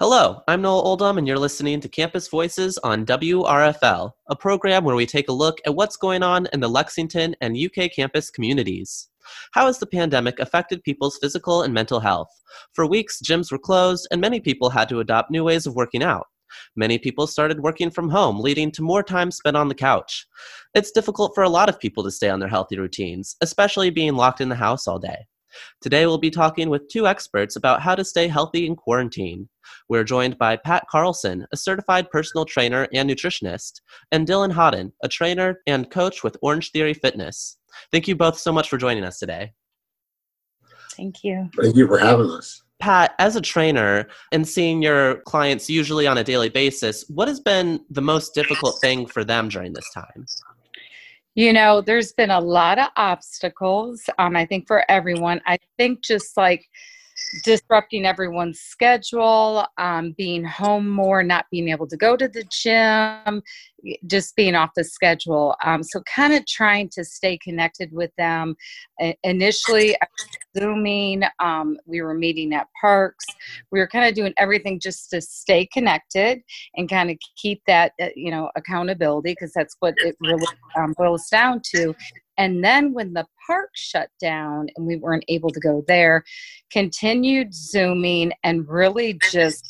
Hello, I'm Noel Oldham, and you're listening to Campus Voices on WRFL, a program where we take a look at what's going on in the Lexington and UK campus communities. How has the pandemic affected people's physical and mental health? For weeks, gyms were closed, and many people had to adopt new ways of working out. Many people started working from home, leading to more time spent on the couch. It's difficult for a lot of people to stay on their healthy routines, especially being locked in the house all day. Today, we'll be talking with two experts about how to stay healthy in quarantine. We're joined by Pat Carlson, a certified personal trainer and nutritionist, and Dylan Hodden, a trainer and coach with Orange Theory Fitness. Thank you both so much for joining us today. Thank you. Thank you for having us. Pat, as a trainer and seeing your clients usually on a daily basis, what has been the most difficult thing for them during this time? You know, there's been a lot of obstacles, um, I think, for everyone. I think just like disrupting everyone's schedule, um, being home more, not being able to go to the gym, just being off the schedule. Um, so, kind of trying to stay connected with them. initially, Zooming, um, we were meeting at parks. We were kind of doing everything just to stay connected and kind of keep that, uh, you know, accountability because that's what it really um, boils down to. And then when the park shut down and we weren't able to go there, continued Zooming and really just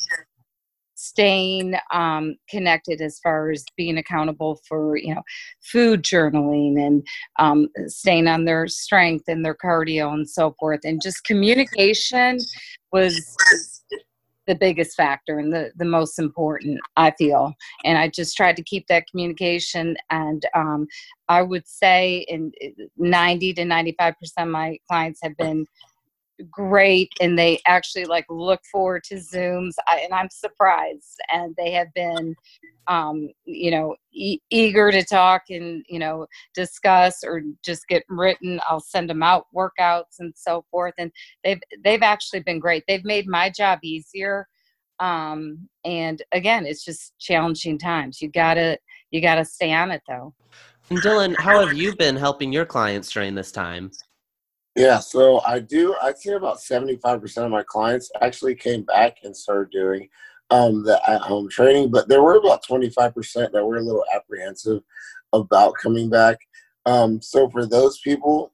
staying um, connected as far as being accountable for you know food journaling and um, staying on their strength and their cardio and so forth. And just communication was the biggest factor and the, the most important i feel. And i just tried to keep that communication and um, i would say in 90 to 95 percent of my clients have been great and they actually like look forward to zooms I, and i'm surprised and they have been um, you know e- eager to talk and you know discuss or just get written i'll send them out workouts and so forth and they've they've actually been great. They've made my job easier um, and again it's just challenging times. You gotta you gotta stay on it though. And dylan how have you been helping your clients during this time yeah, so I do. I'd say about seventy-five percent of my clients actually came back and started doing um, the at-home training, but there were about twenty-five percent that were a little apprehensive about coming back. Um, so for those people,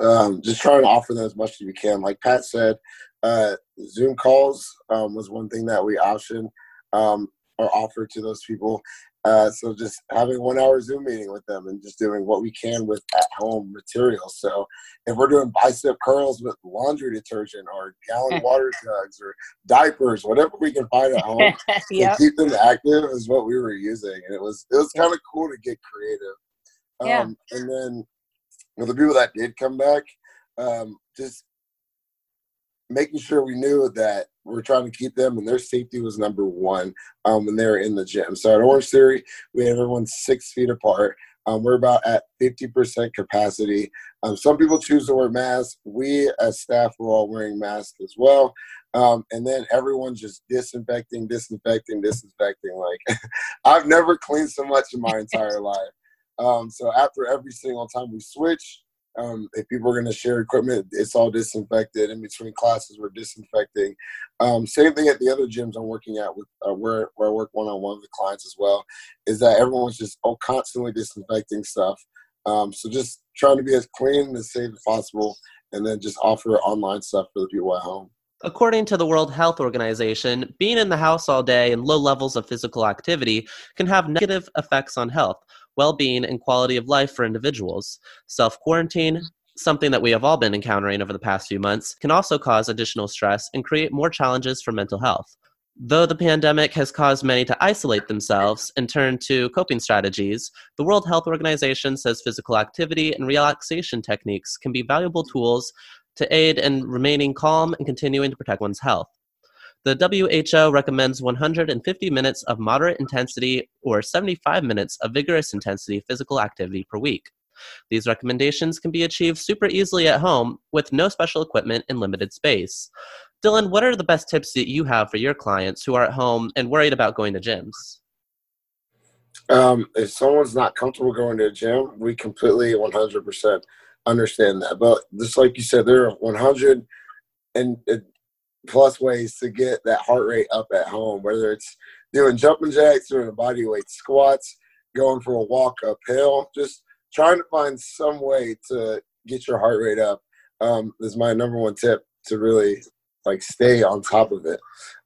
um, just try and offer them as much as you can. Like Pat said, uh, Zoom calls um, was one thing that we optioned um, or offered to those people. Uh, so just having one hour Zoom meeting with them and just doing what we can with at home materials. So if we're doing bicep curls with laundry detergent or gallon water jugs or diapers, whatever we can find at home yep. to keep them active is what we were using. And it was it was kind of cool to get creative. Um, yeah. And then with the people that did come back, um, just making sure we knew that we're trying to keep them and their safety was number one um, when they were in the gym. So at Orange Theory, we have everyone six feet apart. Um, we're about at 50% capacity. Um, some people choose to wear masks. We as staff were all wearing masks as well. Um, and then everyone just disinfecting, disinfecting, disinfecting. Like I've never cleaned so much in my entire life. Um, so after every single time we switch, um, if people are going to share equipment, it's all disinfected. In between classes, we're disinfecting. Um, same thing at the other gyms I'm working at with uh, where, where I work one on one with clients as well, is that everyone's just oh, constantly disinfecting stuff. Um, so just trying to be as clean and as safe as possible, and then just offer online stuff for the people at home. According to the World Health Organization, being in the house all day and low levels of physical activity can have negative effects on health, well being, and quality of life for individuals. Self quarantine, something that we have all been encountering over the past few months, can also cause additional stress and create more challenges for mental health. Though the pandemic has caused many to isolate themselves and turn to coping strategies, the World Health Organization says physical activity and relaxation techniques can be valuable tools to aid in remaining calm and continuing to protect one's health. The WHO recommends 150 minutes of moderate intensity or 75 minutes of vigorous intensity physical activity per week. These recommendations can be achieved super easily at home with no special equipment and limited space. Dylan, what are the best tips that you have for your clients who are at home and worried about going to gyms? Um, if someone's not comfortable going to a gym, we completely 100% understand that. But just like you said, there are 100 and plus ways to get that heart rate up at home, whether it's doing jumping jacks, doing body weight squats, going for a walk uphill, just trying to find some way to get your heart rate up um, is my number one tip to really like stay on top of it.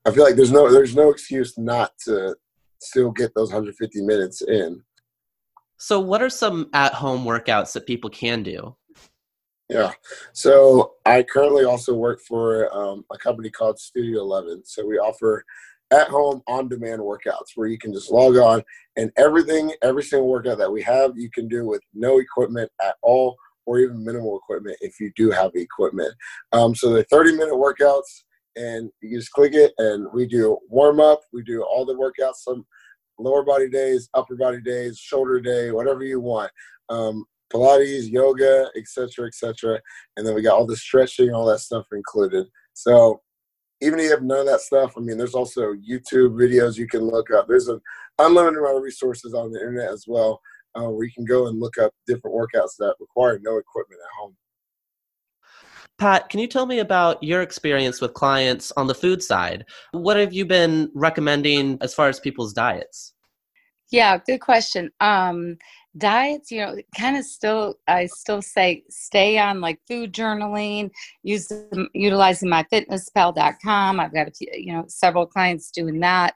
I feel like there's no there's no excuse not to still get those 150 minutes in. So, what are some at home workouts that people can do? Yeah. So, I currently also work for um, a company called Studio 11. So, we offer at home on demand workouts where you can just log on and everything, every single workout that we have, you can do with no equipment at all or even minimal equipment if you do have equipment. Um, so, they're 30 minute workouts and you just click it and we do warm up, we do all the workouts. Some lower body days, upper body days, shoulder day, whatever you want. Um, Pilates, yoga, etc., etc. And then we got all the stretching, all that stuff included. So even if you have none of that stuff, I mean, there's also YouTube videos you can look up. There's an unlimited amount of resources on the internet as well, uh, where you can go and look up different workouts that require no equipment at home. Pat, can you tell me about your experience with clients on the food side? What have you been recommending as far as people's diets? Yeah, good question. Um, diets, you know, kind of still, I still say stay on like food journaling, use utilizing myfitnesspal.com. I've got a few, you know, several clients doing that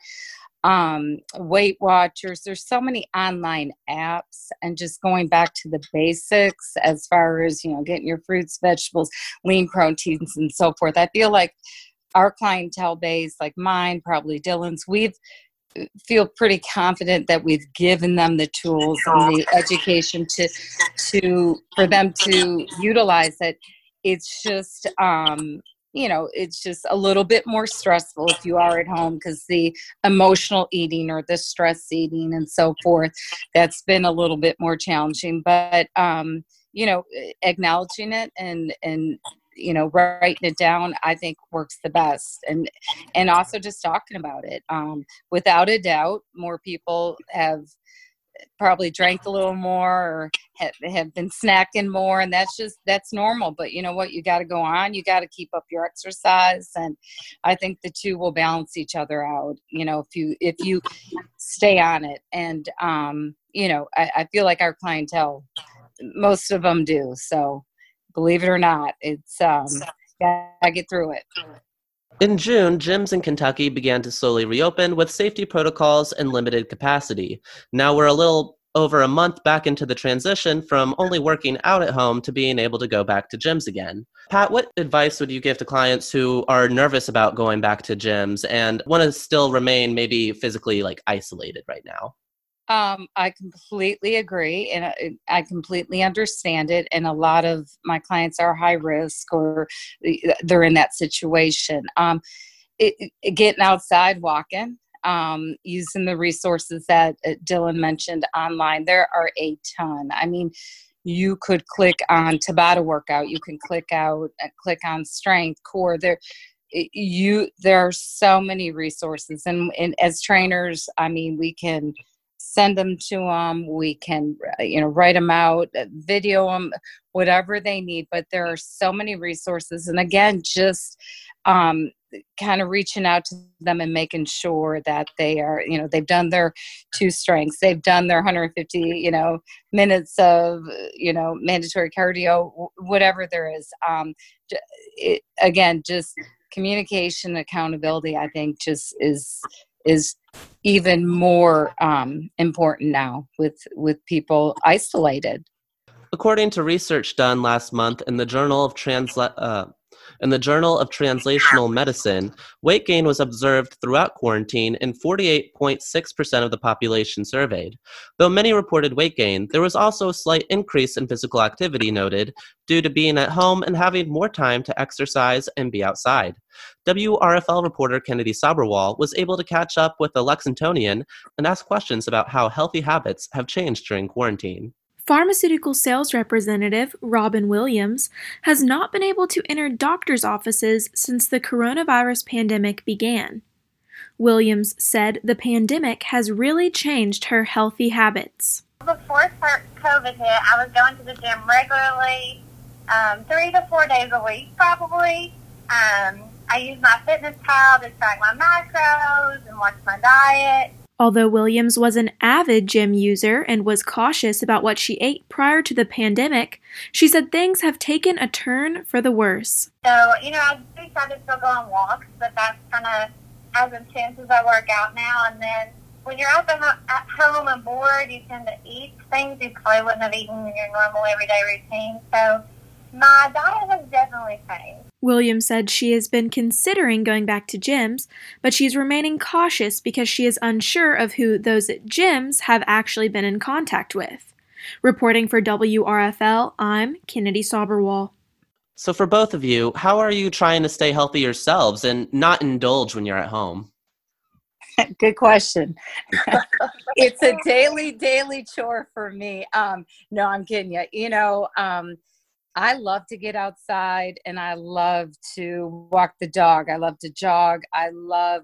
um, Weight Watchers. There's so many online apps, and just going back to the basics as far as you know, getting your fruits, vegetables, lean proteins, and so forth. I feel like our clientele base, like mine, probably Dylan's, we've feel pretty confident that we've given them the tools and the education to to for them to utilize it. It's just um you know it's just a little bit more stressful if you are at home because the emotional eating or the stress eating and so forth that's been a little bit more challenging. But um you know acknowledging it and and you know writing it down i think works the best. And and also just talking about it um without a doubt more people have probably drank a little more or have, have been snacking more and that's just that's normal. But you know what you got to go on you got to keep up your exercise and i think the two will balance each other out you know if you if you stay on it. And um you know i, I feel like our clientele most of them do so believe it or not it's um gotta get through it in June, gyms in Kentucky began to slowly reopen with safety protocols and limited capacity. Now we're a little over a month back into the transition from only working out at home to being able to go back to gyms again. Pat, what advice would you give to clients who are nervous about going back to gyms and want to still remain maybe physically like isolated right now? Um, I completely agree, and I, completely understand it. And a lot of my clients are high risk, or they're in that situation. Um, it, it, getting outside, walking, um, using the resources that uh, Dylan mentioned online, there are a ton. I mean, you could click on Tabata workout. You can click out, uh, click on strength, core. There, you there are so many resources, and, and as trainers, I mean, we can send them to them we can uh, you know write them out uh, video them whatever they need but there are so many resources. And again just um, kind of reaching out to them and making sure that they are you know they've done their two strengths. They've done their 150 you know minutes of you know mandatory cardio whatever there is. Um, it, again just communication accountability i think just is is even more um, important now with with people isolated. According to research done last month in the Journal of Transla- uh, in the Journal of Translational Medicine, weight gain was observed throughout quarantine in 48.6% of the population surveyed. Though many reported weight gain, there was also a slight increase in physical activity noted due to being at home and having more time to exercise and be outside. WRFL reporter Kennedy Sabherwal was able to catch up with the Lexingtonian and ask questions about how healthy habits have changed during quarantine. Pharmaceutical sales representative Robin Williams has not been able to enter doctors' offices since the coronavirus pandemic began. Williams said the pandemic has really changed her healthy habits. Before COVID hit, I was going to the gym regularly, um, three to four days a week, probably. Um, I use my fitness pal to track my macros and watch my diet. Although Williams was an avid gym user and was cautious about what she ate prior to the pandemic, she said things have taken a turn for the worse. So, you know, I do try to still go on walks, but that's kind of as intense as I work out now. And then when you're at, at home and bored, you tend to eat things you probably wouldn't have eaten in your normal everyday routine. So my diet has definitely changed. Williams said she has been considering going back to gyms, but she's remaining cautious because she is unsure of who those at gyms have actually been in contact with. Reporting for WRFL, I'm Kennedy Sauberwall. So, for both of you, how are you trying to stay healthy yourselves and not indulge when you're at home? Good question. it's a daily, daily chore for me. Um, no, I'm kidding you. You know, um, I love to get outside and I love to walk the dog. I love to jog. I love,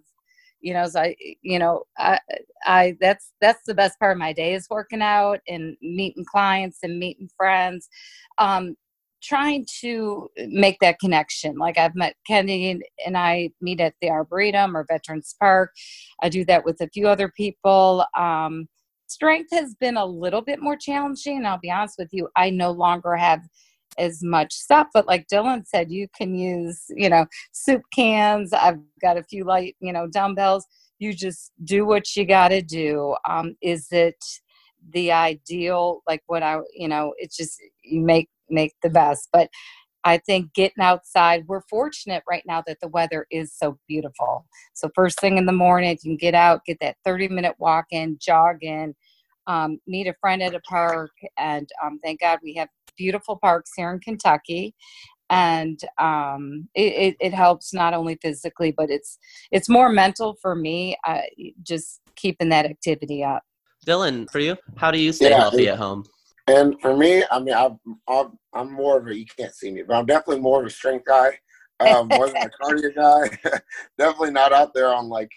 you know, so I, you know, I, I, that's, that's the best part of my day is working out and meeting clients and meeting friends. Um, trying to make that connection. Like I've met Kenny and I meet at the Arboretum or Veterans Park. I do that with a few other people. Um, strength has been a little bit more challenging. I'll be honest with you, I no longer have as much stuff but like dylan said you can use you know soup cans i've got a few light you know dumbbells. You just do what you got to do. Um, is it the ideal like what i you know it's just you make make the best. But i think getting outside we're fortunate right now that the weather is so beautiful. So first thing in the morning you can get out get that 30 minute walk in jog in. Um, meet a friend at a park and um, thank god we have beautiful parks here in Kentucky. And um, it, it, it, helps not only physically but it's it's more mental for me uh, just keeping that activity up. Dylan for you how do you stay yeah, healthy at home? And for me i mean I'm, I'm, I'm more of a you can't see me but i'm definitely more of a strength guy. Um, more than a cardio guy. Definitely not out there on like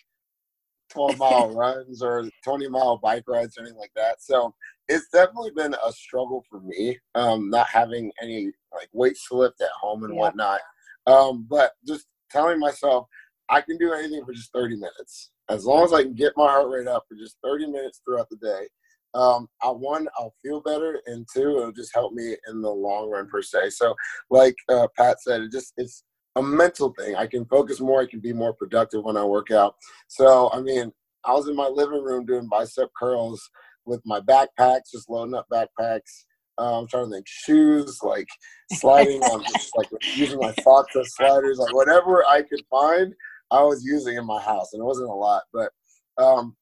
12 mile runs or 20 mile bike rides or anything like that. So it's definitely been a struggle for me, um, not having any like weights to lift at home and yeah. whatnot. Um, but just telling myself I can do anything for just 30 minutes. As long as I can get my heart rate up for just 30 minutes throughout the day. Um, I one, I'll feel better, and two, it'll just help me in the long run per se. So, like uh, Pat said, it just it's a mental thing. I can focus more. I can be more productive when I work out. So, I mean, I was in my living room doing bicep curls with my backpacks, just loading up backpacks. Uh, I'm trying to think shoes, like sliding on, just like using my Foxa sliders, like whatever I could find, I was using in my house, and it wasn't a lot, but um,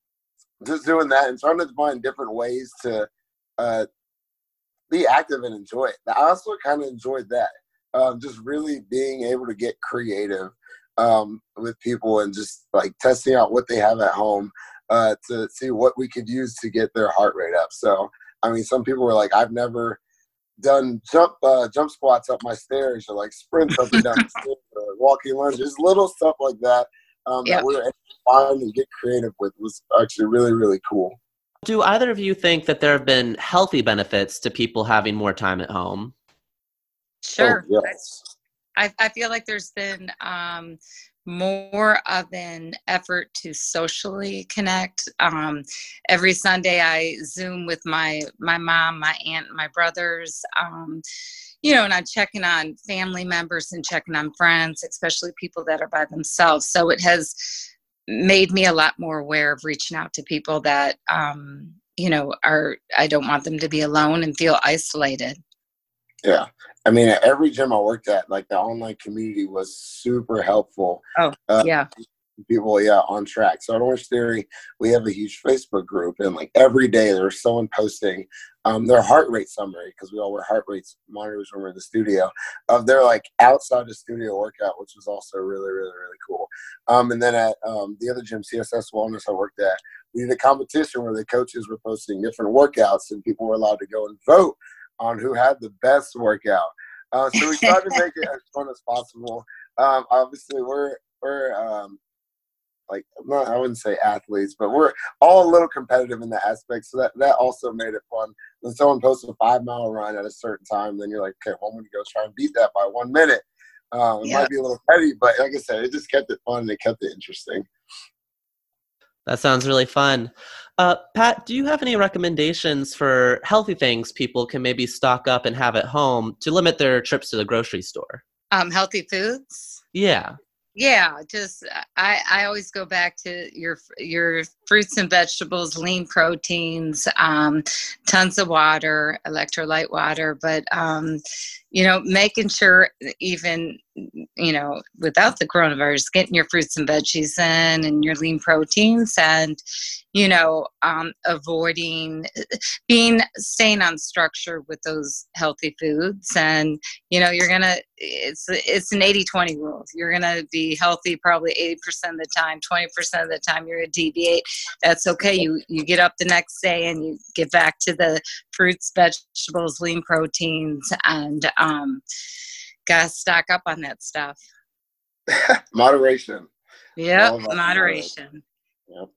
just doing that and trying to find different ways to uh, be active and enjoy it. I also kind of enjoyed that um, just really being able to get creative um, with people and just like testing out what they have at home uh, to see what we could use to get their heart rate up. So, I mean, some people were like, I've never done jump uh, jump squats up my stairs or like sprints up and down the stairs or walking lunges, little stuff like that um, yep. that we were able to find and get creative with was actually really, really cool. Do either of you think that there have been healthy benefits to people having more time at home? Sure. Oh, yes. I, I feel like there's been um, more of an effort to socially connect. Um, every Sunday, I Zoom with my my mom, my aunt, my brothers. Um, you know, and I'm checking on family members and checking on friends, especially people that are by themselves. So it has made me a lot more aware of reaching out to people that um, you know are. I don't want them to be alone and feel isolated. Yeah. I mean, at every gym I worked at, like the online community was super helpful. Oh, uh, yeah. People, yeah, on track. So at Orange Theory, we have a huge Facebook group, and like every day there's someone posting um, their heart rate summary because we all wear heart rate monitors when we're in the studio of their like outside the studio workout, which was also really, really, really cool. Um, and then at um, the other gym, CSS Wellness, I worked at, we did a competition where the coaches were posting different workouts, and people were allowed to go and vote on who had the best workout. Uh, so we tried to make it as fun as possible. Um, obviously, we're we're um, like not, I wouldn't say athletes, but we're all a little competitive in that aspect. So that that also made it fun. When someone posts a five mile run at a certain time, then you're like, okay, well, I'm gonna go try and beat that by one minute. Um, it Yeah. might be a little petty, but like I said, it just kept it fun and it kept it interesting. That sounds really fun. Uh, Pat, do you have any recommendations for healthy things people can maybe stock up and have at home to limit their trips to the grocery store? Um, healthy foods. Yeah. Yeah, just I, I always go back to your your fruits and vegetables, lean proteins, um, tons of water, electrolyte water, but um, you know, making sure even you know without the coronavirus, getting your fruits and veggies in and your lean proteins, and you know, um, avoiding being staying on structure with those healthy foods, and you know, you're gonna it's it's an 80-20 rule. You're gonna be healthy probably 80% of the time 20% of the time you're gonna deviate. That's okay. You you get up the next day and you get back to the fruits vegetables lean proteins and um gotta stock up on that stuff Moderation. yep moderation Yep.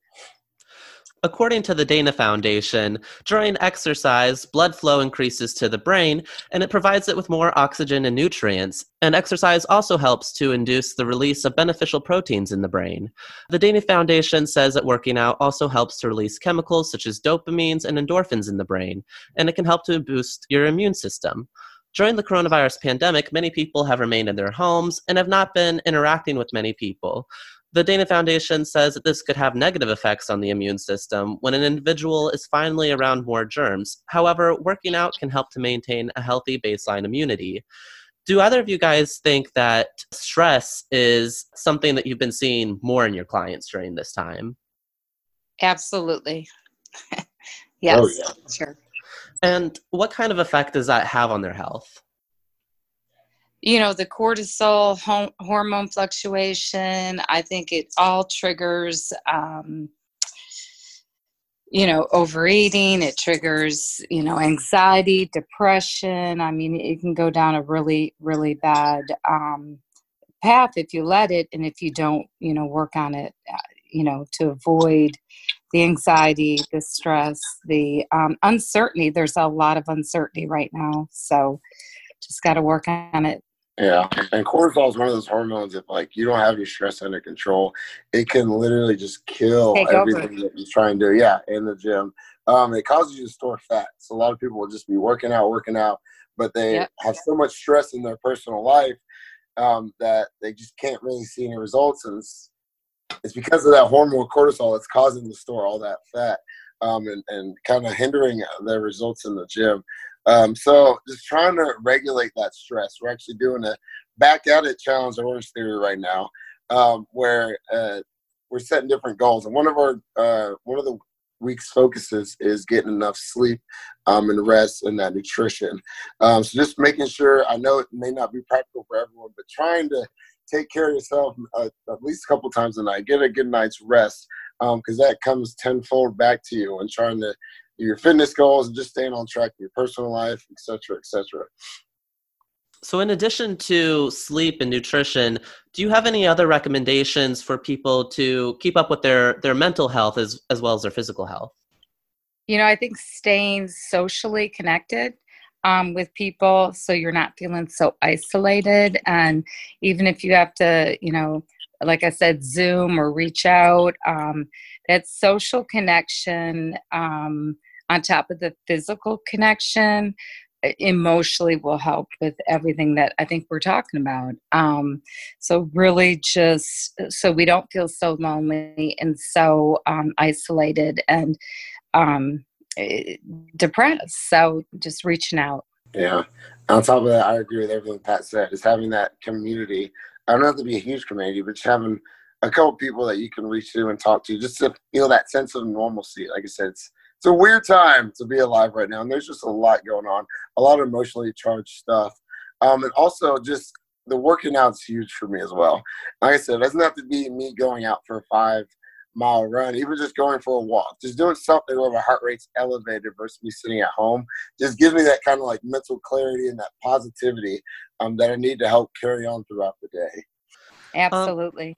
According to the Dana Foundation, during exercise, blood flow increases to the brain and it provides it with more oxygen and nutrients. And exercise also helps to induce the release of beneficial proteins in the brain. The Dana Foundation says that working out also helps to release chemicals such as dopamines and endorphins in the brain, and it can help to boost your immune system. During the coronavirus pandemic, many people have remained in their homes and have not been interacting with many people. The Dana Foundation says that this could have negative effects on the immune system when an individual is finally around more germs. However, working out can help to maintain a healthy baseline immunity. Do either of you guys think that stress is something that you've been seeing more in your clients during this time? absolutely oh, yes Oh, yeah. sure And what kind of effect does that have on their health? You know the cortisol hormone fluctuation i think it all triggers um, you know overeating. It triggers you know anxiety depression. I mean it can go down a really really bad um, path if you let it and if you don't you know work on it uh, you know to avoid the anxiety the stress the um, uncertainty. There's a lot of uncertainty right now so just got to work on it Yeah, and cortisol is one of those hormones. If like you don't have your stress under control, it can literally just kill Take over. everything that you're trying to do. Yeah, in the gym, um, it causes you to store fat. So a lot of people will just be working out, working out, but they Yep. have so much stress in their personal life um, that they just can't really see any results, and it's, it's because of that hormone cortisol that's causing them to store all that fat um, and, and kind of hindering their results in the gym. Um, so just trying to regulate that stress. We're actually doing a back at it challenge Orange Theory right now, um, where uh, we're setting different goals. And one of our uh, one of the week's focuses is getting enough sleep um, and rest and that nutrition. Um, so just making sure. I know it may not be practical for everyone, but trying to take care of yourself uh, at least a couple times a night. Get a good night's rest because that comes tenfold back to you. And trying to your fitness goals and just staying on track with your personal life, et cetera, et cetera. So, in addition to sleep and nutrition, do you have any other recommendations for people to keep up with their, their mental health as, as well as their physical health? you know i think staying socially connected um, with people so you're not feeling so isolated and even if you have to you know like i said zoom or reach out um, that social connection um, on top of the physical connection uh, emotionally will help with everything that i think we're talking about um, so really just so we don't feel so lonely and so um, isolated and um, depressed. So just reaching out. Yeah. On top of that, I agree with everything Pat said. Is having that community. I don't have to be a huge community, but just having a couple people that you can reach to and talk to, just to feel that sense of normalcy. Like I said, it's it's a weird time to be alive right now, and there's just a lot going on, a lot of emotionally charged stuff, um, and also just the working out's huge for me as well. Like I said, it doesn't have to be me going out for a five mile run, even just going for a walk, just doing something where my heart rate's elevated versus me sitting at home, just gives me that kind of like mental clarity and that positivity um, that I need to help carry on throughout the day. Absolutely.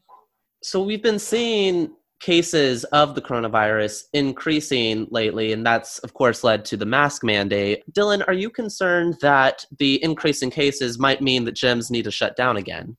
So, we've been seeing cases of the coronavirus increasing lately, and that's, of course, led to the mask mandate. Dylan, are you concerned that the increase in cases might mean that gyms need to shut down again?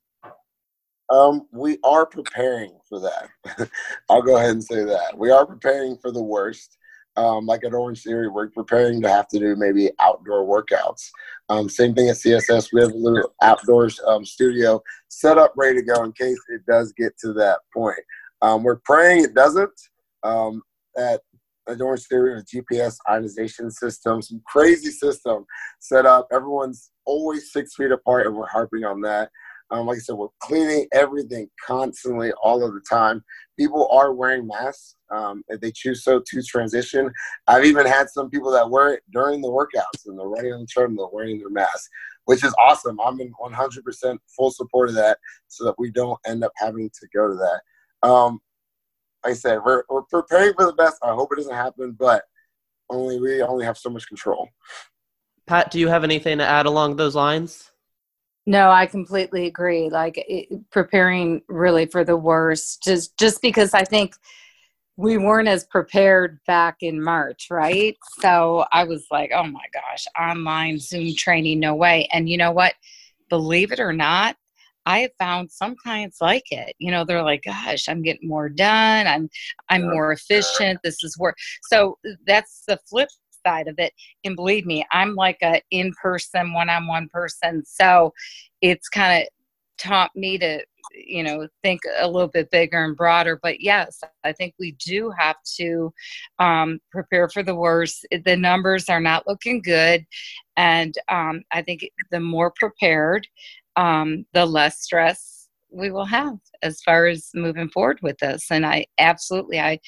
Um, we are preparing for that. I'll go ahead and say that. We are preparing for the worst. Um, like at Orange Theory, we're preparing to have to do maybe outdoor workouts. Um, same thing at CSS. We have a little outdoors um, studio set up, ready to go in case it does get to that point. Um, we're praying it doesn't. Um, at at Orange Theory, a GPS ionization system, some crazy system set up. Everyone's always six feet apart, and we're harping on that. Um, like I said, we're cleaning everything constantly, all of the time. People are wearing masks um, if they choose so to transition. I've even had some people that wear it during the workouts and they're running on the treadmill wearing their mask, which is awesome. I'm in 100% full support of that so that we don't end up having to go to that. Um, like I said, we're, we're preparing for the best. I hope it doesn't happen, but only we only have so much control. Pat, do you have anything to add along those lines? No, I completely agree. Like it, preparing really for the worst, just just because I think we weren't as prepared back in March, right? So I was like, oh my gosh, online Zoom training, no way. And you know what? Believe it or not, I have found some clients like it. You know, they're like, gosh, I'm getting more done. I'm I'm more efficient. This is work. So that's the flip side of it. And believe me, I'm like a in-person, one-on-one person. So it's kind of taught me to, you know, think a little bit bigger and broader. But yes, I think we do have to um, prepare for the worst. The numbers are not looking good. And um, I think the more prepared, um, the less stress we will have as far as moving forward with this. And I absolutely, I,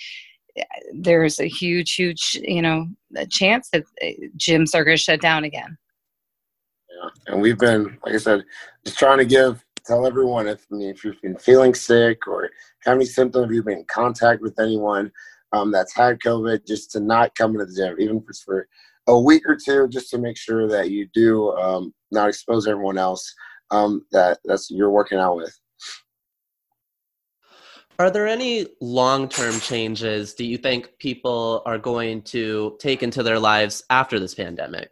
there's a huge, huge, you know, chance that uh, gyms are going to shut down again. Yeah, and we've been, like I said, just trying to give, tell everyone if, I mean, if you've been feeling sick or have any symptoms, if you've been in contact with anyone um, that's had COVID, just to not come into the gym, even if it's for a week or two, just to make sure that you do um, not expose everyone else um, that that's you're working out with. Are there any long term changes do you think people are going to take into their lives after this pandemic?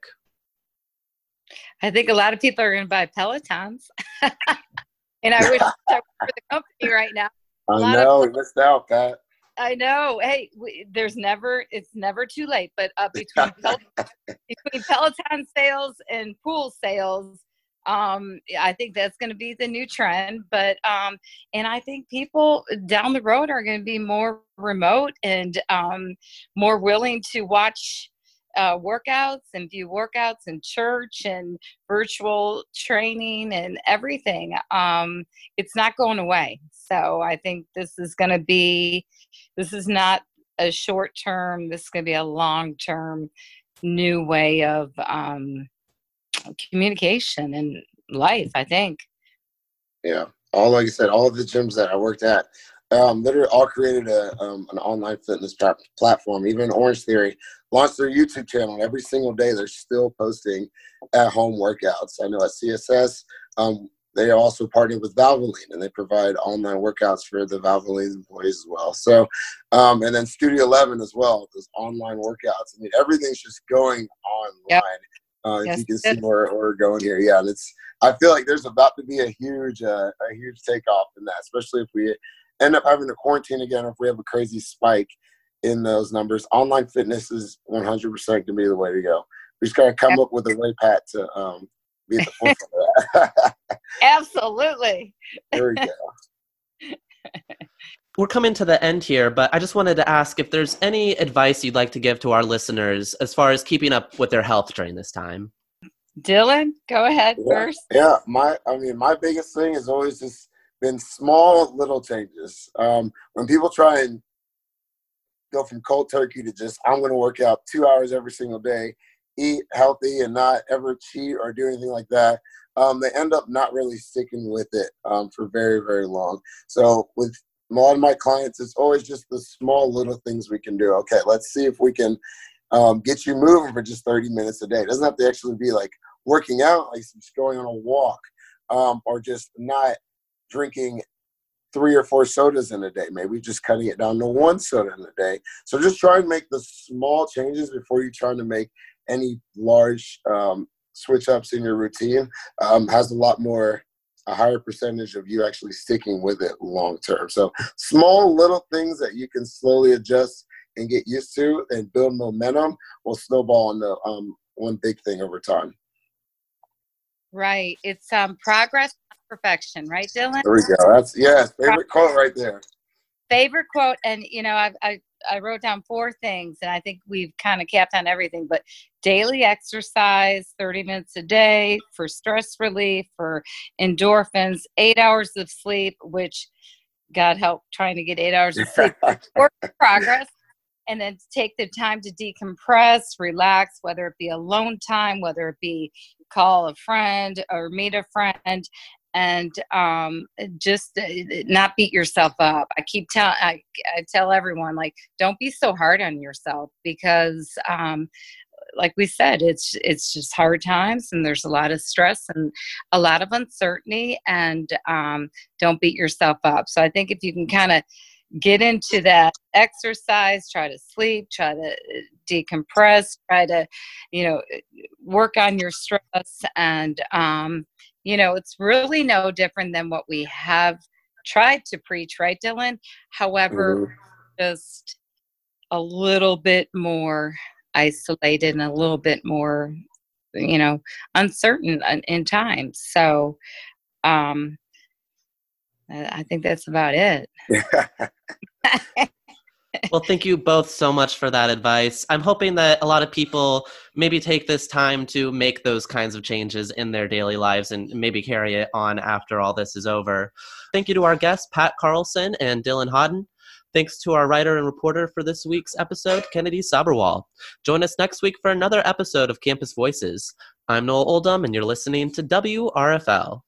I think a lot of people are going to buy Pelotons. and I wish I worked for the company right now. I know, we missed out, Pat. I know. Hey, we, there's never, it's never too late. But uh, between, Pel- between Peloton sales and pool sales, um i think that's going to be the new trend but um and i think people down the road are going to be more remote and um more willing to watch uh, workouts and view workouts in church and virtual training and everything um it's not going away. So i think this is going to be this is not a short term this is going to be a long term new way of um communication and life, I think. Yeah. All like I said, all of the gyms that I worked at, um, literally all created a, um, an online fitness platform. Even Orange Theory launched their YouTube channel. And every single day, they're still posting at home workouts. I know at CSS, um, they also partnered with Valvoline and they provide online workouts for the Valvoline employees as well. So, um, and then Studio 11 as well, those online workouts. I mean, everything's just going online. Yep. Uh, yes. you can see where, where we're going here. Yeah, it's. I feel like there's about to be a huge, uh, a huge takeoff in that, especially if we end up having to quarantine again, or if we have a crazy spike in those numbers. Online fitness is 100% going to be the way to go. We just got to come up with a way, Pat, to um, be at the forefront of that. Absolutely. there we go. we're coming to the end here, but I just wanted to ask if there's any advice you'd like to give to our listeners as far as keeping up with their health during this time. Dylan, go ahead yeah, first. Yeah, my I mean my biggest thing has always just been small little changes. Um, when people try and go from cold turkey to just I'm going to work out two hours every single day, eat healthy, and not ever cheat or do anything like that. Um, they end up not really sticking with it um, for very very long. So with a lot of my clients, it's always just the small little things we can do. Okay, let's see if we can um, get you moving for just 30 minutes a day. It doesn't have to actually be like working out, like just going on a walk um, or just not drinking three or four sodas in a day. Maybe just cutting it down to one soda in a day. So just try and make the small changes before you try to make any large um, switch ups in your routine. Um, has a lot more, a higher percentage of you actually sticking with it long term. So small little things that you can slowly adjust and get used to and build momentum will snowball into um, one big thing over time. Right. It's um progress, perfection, right, Dylan? There we go. That's yes, favorite quote right there. Favorite quote, and you know, I I I wrote down four things, and I think we've kind of capped on everything. But daily exercise, thirty minutes a day for stress relief, for endorphins, eight hours of sleep, which God help trying to get eight hours of sleep. Work progress and then take the time to decompress, relax, whether it be alone time, whether it be call a friend or meet a friend, and um, just uh, not beat yourself up. I keep telling, I, tell everyone like, don't be so hard on yourself because, um, like we said, it's it's just hard times and there's a lot of stress and a lot of uncertainty, and um, don't beat yourself up. So I think if you can kind of get into that exercise try to sleep try to uh, decompress try to you know work on your stress and um you know it's really no different than what we have tried to preach right dylan however mm-hmm. just a little bit more isolated and a little bit more you know uncertain in times so um I think that's about it. well, thank you both so much for that advice. I'm hoping that a lot of people maybe take this time to make those kinds of changes in their daily lives and maybe carry it on after all this is over. Thank you to our guests, Pat Carlson and Dylan Hodden. Thanks to our writer and reporter for this week's episode, Kennedy Saberwal. Join us next week for another episode of Campus Voices. I'm Noel Oldham, and you're listening to WRFL.